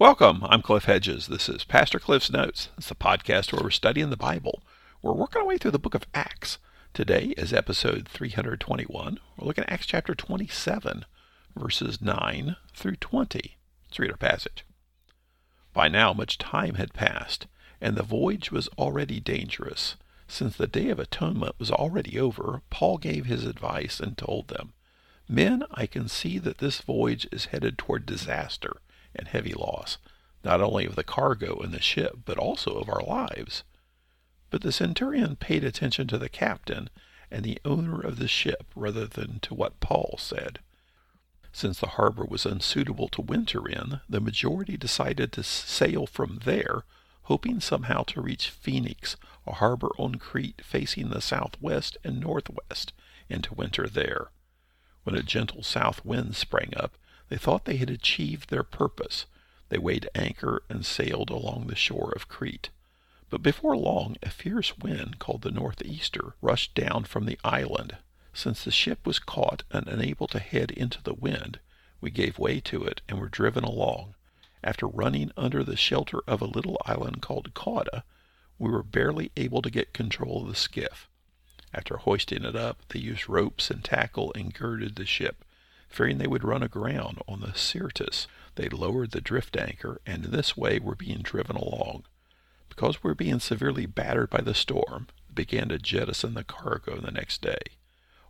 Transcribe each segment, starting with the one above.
Welcome. I'm Cliff Hedges. This is Pastor Cliff's Notes. It's the podcast where we're studying the Bible. We're working our way through the book of Acts. Today is episode 321. We're looking at Acts chapter 27, verses 9 through 20. Let's read our passage. By now, much time had passed, and the voyage was already dangerous. Since the Day of Atonement was already over, Paul gave his advice and told them, Men, I can see that this voyage is headed toward disaster and heavy loss, not only of the cargo and the ship, but also of our lives. But the centurion paid attention to the captain and the owner of the ship rather than to what Paul said. Since the harbor was unsuitable to winter in, the majority decided to sail from there, hoping somehow to reach Phoenix, a harbor on Crete facing the southwest and northwest, and to winter there. When a gentle south wind sprang up, they thought they had achieved their purpose. They weighed anchor and sailed along the shore of Crete. But before long a fierce wind called the northeaster rushed down from the island. Since the ship was caught and unable to head into the wind, we gave way to it and were driven along. After running under the shelter of a little island called Cauda, we were barely able to get control of the skiff. After hoisting it up, they used ropes and tackle and girded the ship. Fearing they would run aground on the Syrtis, they lowered the drift anchor, and in this way were being driven along. Because we were being severely battered by the storm, they began to jettison the cargo the next day.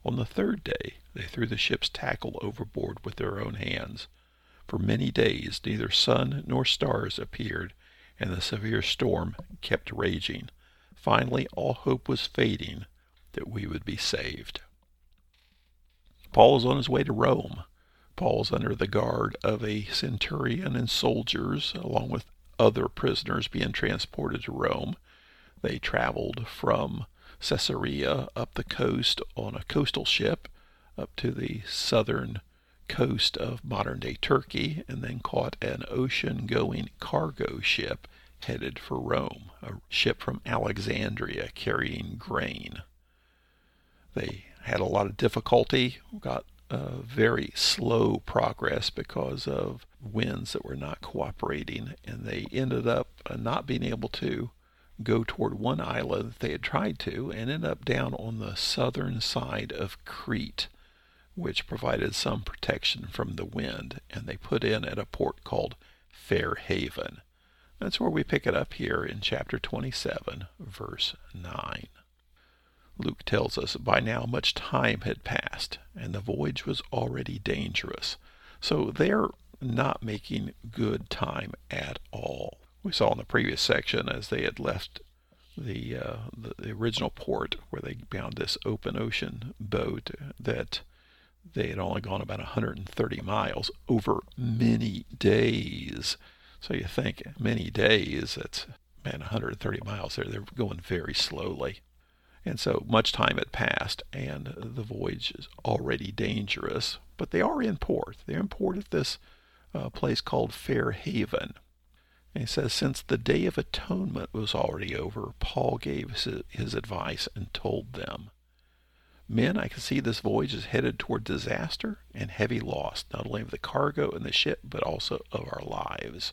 On the third day, they threw the ship's tackle overboard with their own hands. For many days neither sun nor stars appeared, and the severe storm kept raging. Finally, all hope was fading that we would be saved. Paul is on his way to Rome. Paul is under the guard of a centurion and soldiers, along with other prisoners being transported to Rome. They traveled from Caesarea up the coast on a coastal ship up to the southern coast of modern day Turkey and then caught an ocean going cargo ship headed for Rome, a ship from Alexandria carrying grain. They had a lot of difficulty, got uh, very slow progress because of winds that were not cooperating, and they ended up uh, not being able to go toward one island that they had tried to, and ended up down on the southern side of Crete, which provided some protection from the wind, and they put in at a port called Fair Haven. That's where we pick it up here in chapter 27, verse 9. Luke tells us by now much time had passed, and the voyage was already dangerous. So they're not making good time at all. We saw in the previous section as they had left the, uh, the, the original port where they found this open ocean boat that they had only gone about 130 miles over many days. So you think many days, that's man 130 miles there. They're going very slowly. And so much time had passed, and the voyage is already dangerous. But they are in port. They're in port at this uh, place called Fair Haven. And he says, since the Day of Atonement was already over, Paul gave his, his advice and told them, Men, I can see this voyage is headed toward disaster and heavy loss, not only of the cargo and the ship, but also of our lives.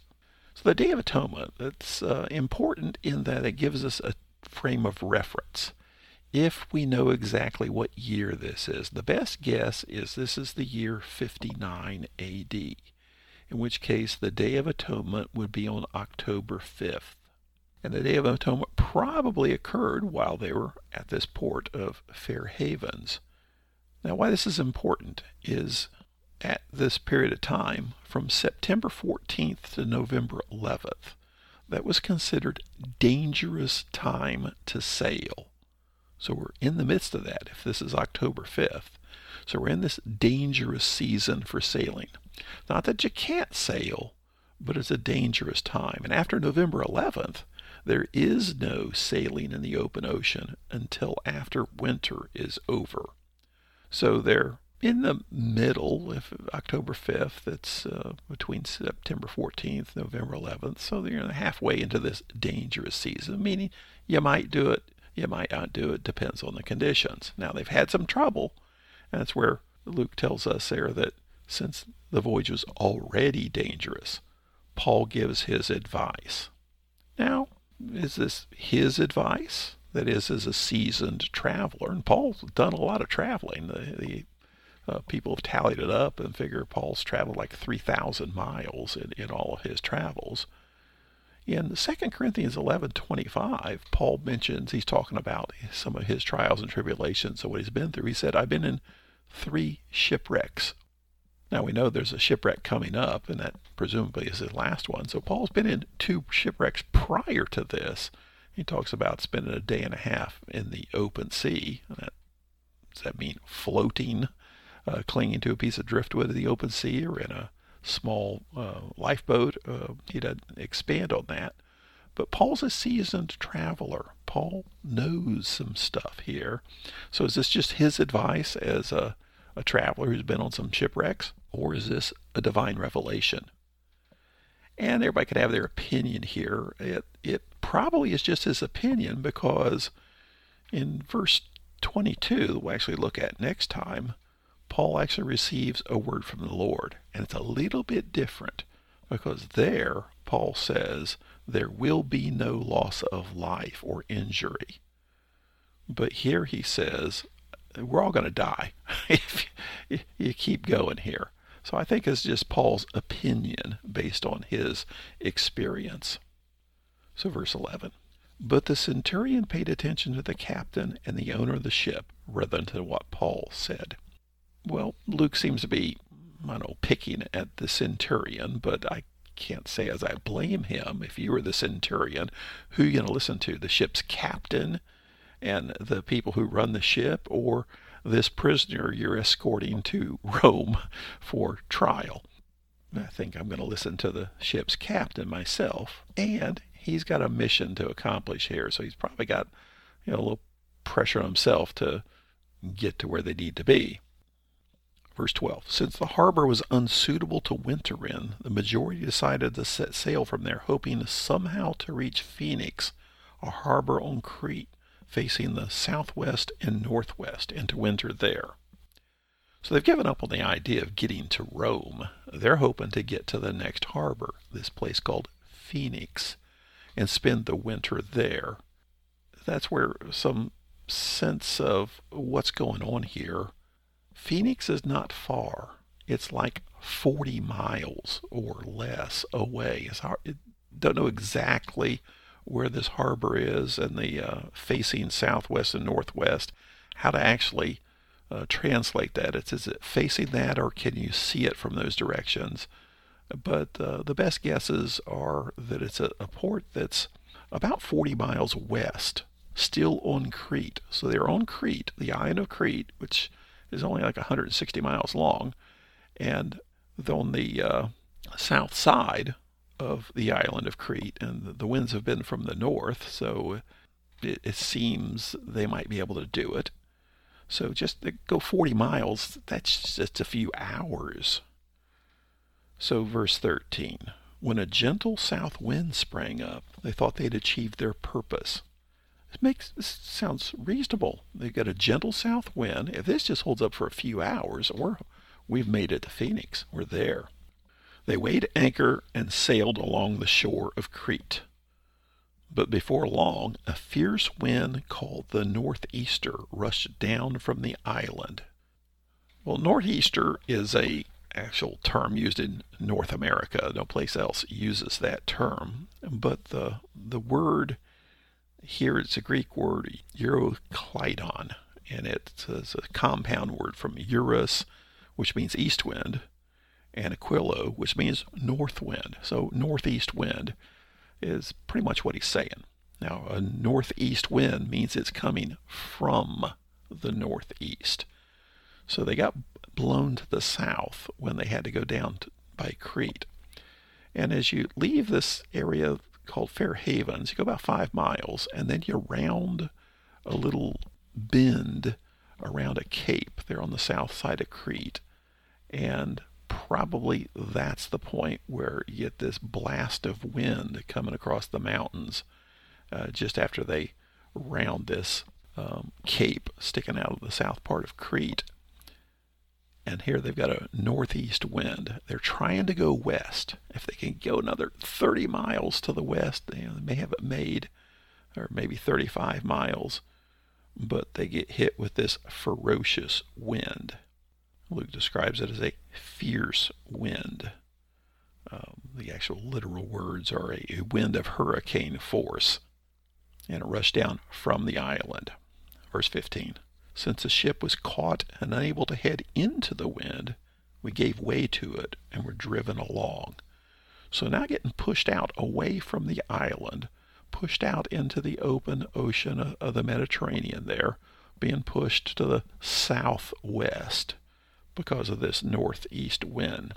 So the Day of Atonement, that's uh, important in that it gives us a frame of reference if we know exactly what year this is. The best guess is this is the year 59 AD, in which case the Day of Atonement would be on October 5th. And the Day of Atonement probably occurred while they were at this port of Fair Havens. Now, why this is important is at this period of time, from September 14th to November 11th, that was considered dangerous time to sail. So we're in the midst of that if this is October 5th. So we're in this dangerous season for sailing. Not that you can't sail, but it's a dangerous time. And after November 11th, there is no sailing in the open ocean until after winter is over. So they're in the middle, if October 5th, it's uh, between September 14th, November 11th. So they're halfway into this dangerous season, meaning you might do it you might not do it. Depends on the conditions. Now, they've had some trouble. And that's where Luke tells us there that since the voyage was already dangerous, Paul gives his advice. Now, is this his advice? That is, as a seasoned traveler. And Paul's done a lot of traveling. The, the uh, people have tallied it up and figure Paul's traveled like 3,000 miles in, in all of his travels. In 2 Corinthians 11:25, Paul mentions he's talking about some of his trials and tribulations of what he's been through. He said, "I've been in three shipwrecks." Now we know there's a shipwreck coming up, and that presumably is his last one. So Paul's been in two shipwrecks prior to this. He talks about spending a day and a half in the open sea. That, does that mean floating, uh, clinging to a piece of driftwood in the open sea, or in a small uh, lifeboat? Uh, he doesn't expand on that. But Paul's a seasoned traveler. Paul knows some stuff here. So is this just his advice as a a traveler who's been on some shipwrecks, or is this a divine revelation? And everybody could have their opinion here. It, it probably is just his opinion because in verse 22, we'll actually look at next time, Paul actually receives a word from the Lord. And it's a little bit different because there, Paul says, there will be no loss of life or injury. But here he says, we're all going to die if you keep going here. So I think it's just Paul's opinion based on his experience. So, verse 11. But the centurion paid attention to the captain and the owner of the ship rather than to what Paul said. Well, Luke seems to be, I don't know, picking at the centurion, but I can't say as I blame him. If you were the centurion, who are you going to listen to? The ship's captain? and the people who run the ship or this prisoner you're escorting to Rome for trial. I think I'm going to listen to the ship's captain myself, and he's got a mission to accomplish here, so he's probably got you know a little pressure on himself to get to where they need to be. Verse 12 Since the harbor was unsuitable to winter in, the majority decided to set sail from there, hoping somehow to reach Phoenix, a harbor on Crete facing the southwest and northwest and to winter there. So they've given up on the idea of getting to Rome. They're hoping to get to the next harbor, this place called Phoenix, and spend the winter there. That's where some sense of what's going on here. Phoenix is not far. It's like 40 miles or less away. It's hard, don't know exactly where this harbor is and the uh, facing southwest and northwest, how to actually uh, translate that. It's is it facing that or can you see it from those directions? But uh, the best guesses are that it's a, a port that's about 40 miles west, still on Crete. So they're on Crete, the island of Crete, which is only like 160 miles long, and on the uh, south side of the island of Crete, and the winds have been from the north, so it, it seems they might be able to do it. So just go 40 miles, that's just a few hours. So, verse 13 When a gentle south wind sprang up, they thought they'd achieved their purpose. This makes this sounds reasonable. They've got a gentle south wind. If this just holds up for a few hours, or we've made it to Phoenix, we're there. They weighed anchor and sailed along the shore of Crete. But before long, a fierce wind called the northeaster rushed down from the island. Well, northeaster is a actual term used in North America. No place else uses that term. But the the word here it's a Greek word euroclydon, and it's a compound word from eurus, which means east wind, and aquilo, which means north wind. So northeast wind is pretty much what he's saying. Now, a northeast wind means it's coming from the northeast. So they got blown to the south when they had to go down to, by Crete. And as you leave this area called Fair Havens, you go about five miles, and then you round a little bend around a cape there on the south side of Crete. And probably that's the point where you get this blast of wind coming across the mountains uh, just after they round this um, cape sticking out of the south part of Crete. And here they've got a northeast wind. They're trying to go west. If they can go another 30 miles to the west, they may have it made, or maybe 35 miles. But they get hit with this ferocious wind. Luke describes it as a fierce wind. Um, the actual literal words are a, a wind of hurricane force. And it rushed down from the island. Verse 15 Since the ship was caught and unable to head into the wind, we gave way to it and were driven along. So now getting pushed out away from the island, pushed out into the open ocean of the Mediterranean there, being pushed to the southwest because of this northeast wind.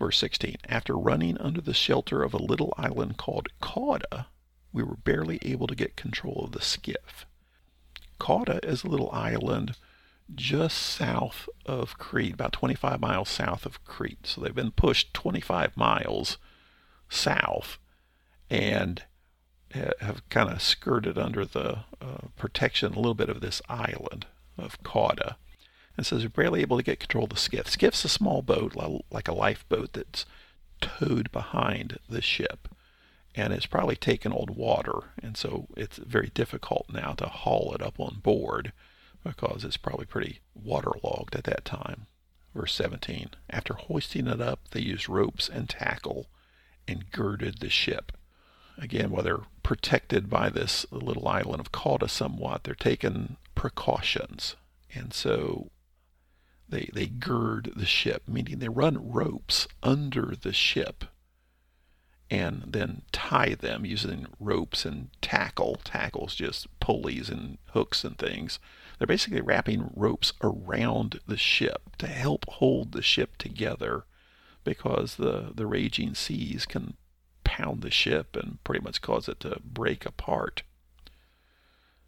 Verse 16 After running under the shelter of a little island called Cauda, we were barely able to get control of the skiff. Cauda is a little island just south of Crete, about 25 miles south of Crete. So they've been pushed 25 miles south and have kind of skirted under the uh, protection a little bit of this island of Cauda. And says we're barely able to get control of the skiff. Skiff's a small boat, like a lifeboat that's towed behind the ship. And it's probably taken old water. And so it's very difficult now to haul it up on board because it's probably pretty waterlogged at that time. Verse 17 After hoisting it up, they used ropes and tackle and girded the ship. Again, while they're protected by this little island of Cauda somewhat, they're taking precautions. And so they, they gird the ship, meaning they run ropes under the ship and then tie them using ropes and tackle. Tackles just pulleys and hooks and things. They're basically wrapping ropes around the ship to help hold the ship together because the, the raging seas can pound the ship and pretty much cause it to break apart.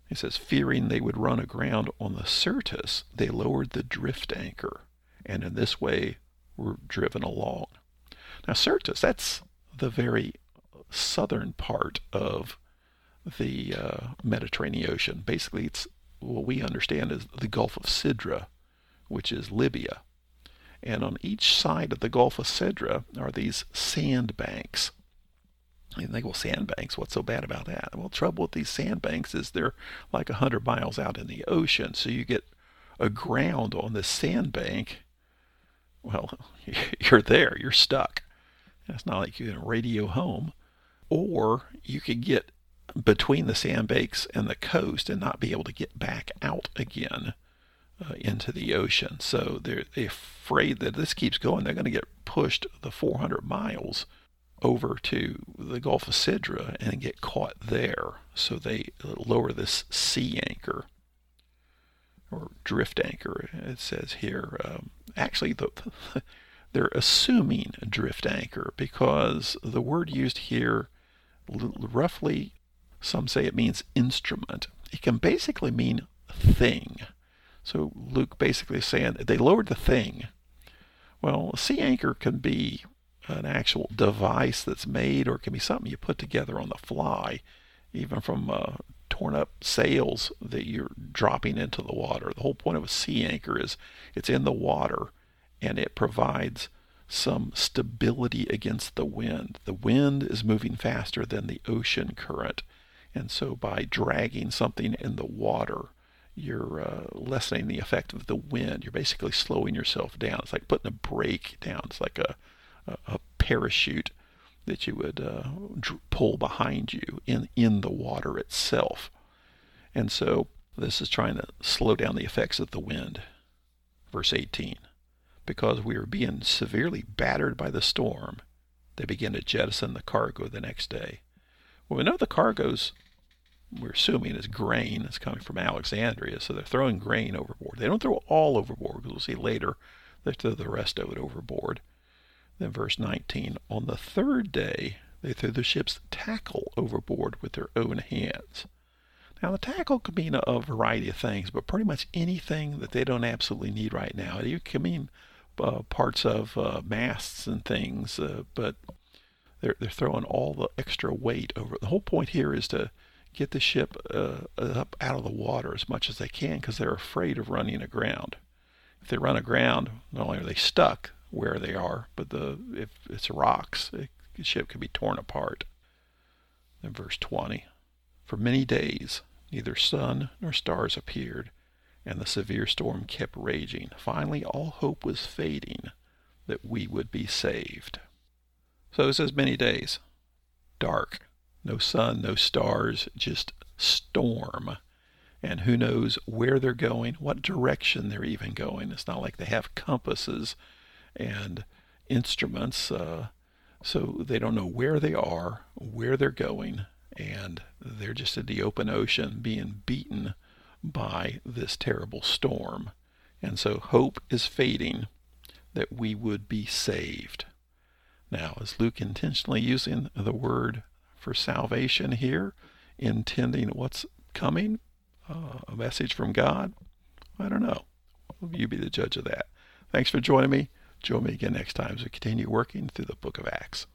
He says, fearing they would run aground on the Syrtis, they lowered the drift anchor, and in this way were driven along. Now, Syrtis, that's the very southern part of the uh, Mediterranean Ocean. Basically, it's what we understand as the Gulf of Sidra, which is Libya. And on each side of the Gulf of Sidra are these sandbanks you think, well, sandbanks, what's so bad about that? Well, trouble with these sandbanks is they're like 100 miles out in the ocean. So you get aground on this sandbank. Well, you're there, you're stuck. It's not like you can radio home. Or you could get between the sandbanks and the coast and not be able to get back out again uh, into the ocean. So they're, they're afraid that this keeps going. They're going to get pushed the 400 miles over to the Gulf of Sidra and get caught there. So they lower this sea anchor or drift anchor, it says here. Um, actually, the, they're assuming a drift anchor because the word used here roughly, some say it means instrument. It can basically mean thing. So Luke basically is saying they lowered the thing. Well, a sea anchor can be an actual device that's made, or it can be something you put together on the fly, even from uh, torn up sails that you're dropping into the water. The whole point of a sea anchor is it's in the water and it provides some stability against the wind. The wind is moving faster than the ocean current. And so by dragging something in the water, you're uh, lessening the effect of the wind. You're basically slowing yourself down. It's like putting a brake down. It's like a a, parachute that you would uh, pull behind you in, in the water itself. And so this is trying to slow down the effects of the wind. Verse 18 Because we were being severely battered by the storm, they began to jettison the cargo the next day. Well, we know the cargo's, we're assuming, is grain. It's coming from Alexandria, so they're throwing grain overboard. They don't throw all overboard, because we'll see later they throw the rest of it overboard. Then verse 19, on the third day they threw the ship's tackle overboard with their own hands. Now the tackle could mean a, variety of things, but pretty much anything that they don't absolutely need right now. It can mean uh, parts of uh, masts and things, uh, but they're they're throwing all the extra weight over. The whole point here is to get the ship uh, up out of the water as much as they can because they're afraid of running aground. if they run aground, not only are they stuck where they are, but the if it's rocks, it, the ship could be torn apart. Verse 20, for many days neither sun nor stars appeared, and the severe storm kept raging. Finally, all hope was fading that we would be saved. So it says many days. Dark. No sun, no stars, just storm. And who knows where they're going, what direction they're even going. It's not like they have compasses and instruments, uh, so they don't know where they are, where they're going, and they're just in the open ocean being beaten by this terrible storm. And so hope is fading that we would be saved. Now, is Luke intentionally using the word for salvation here, intending what's coming? Uh, a message from God? I don't know. You be the judge of that. Thanks for joining me. Join me again next time as we continue working through the book of Acts.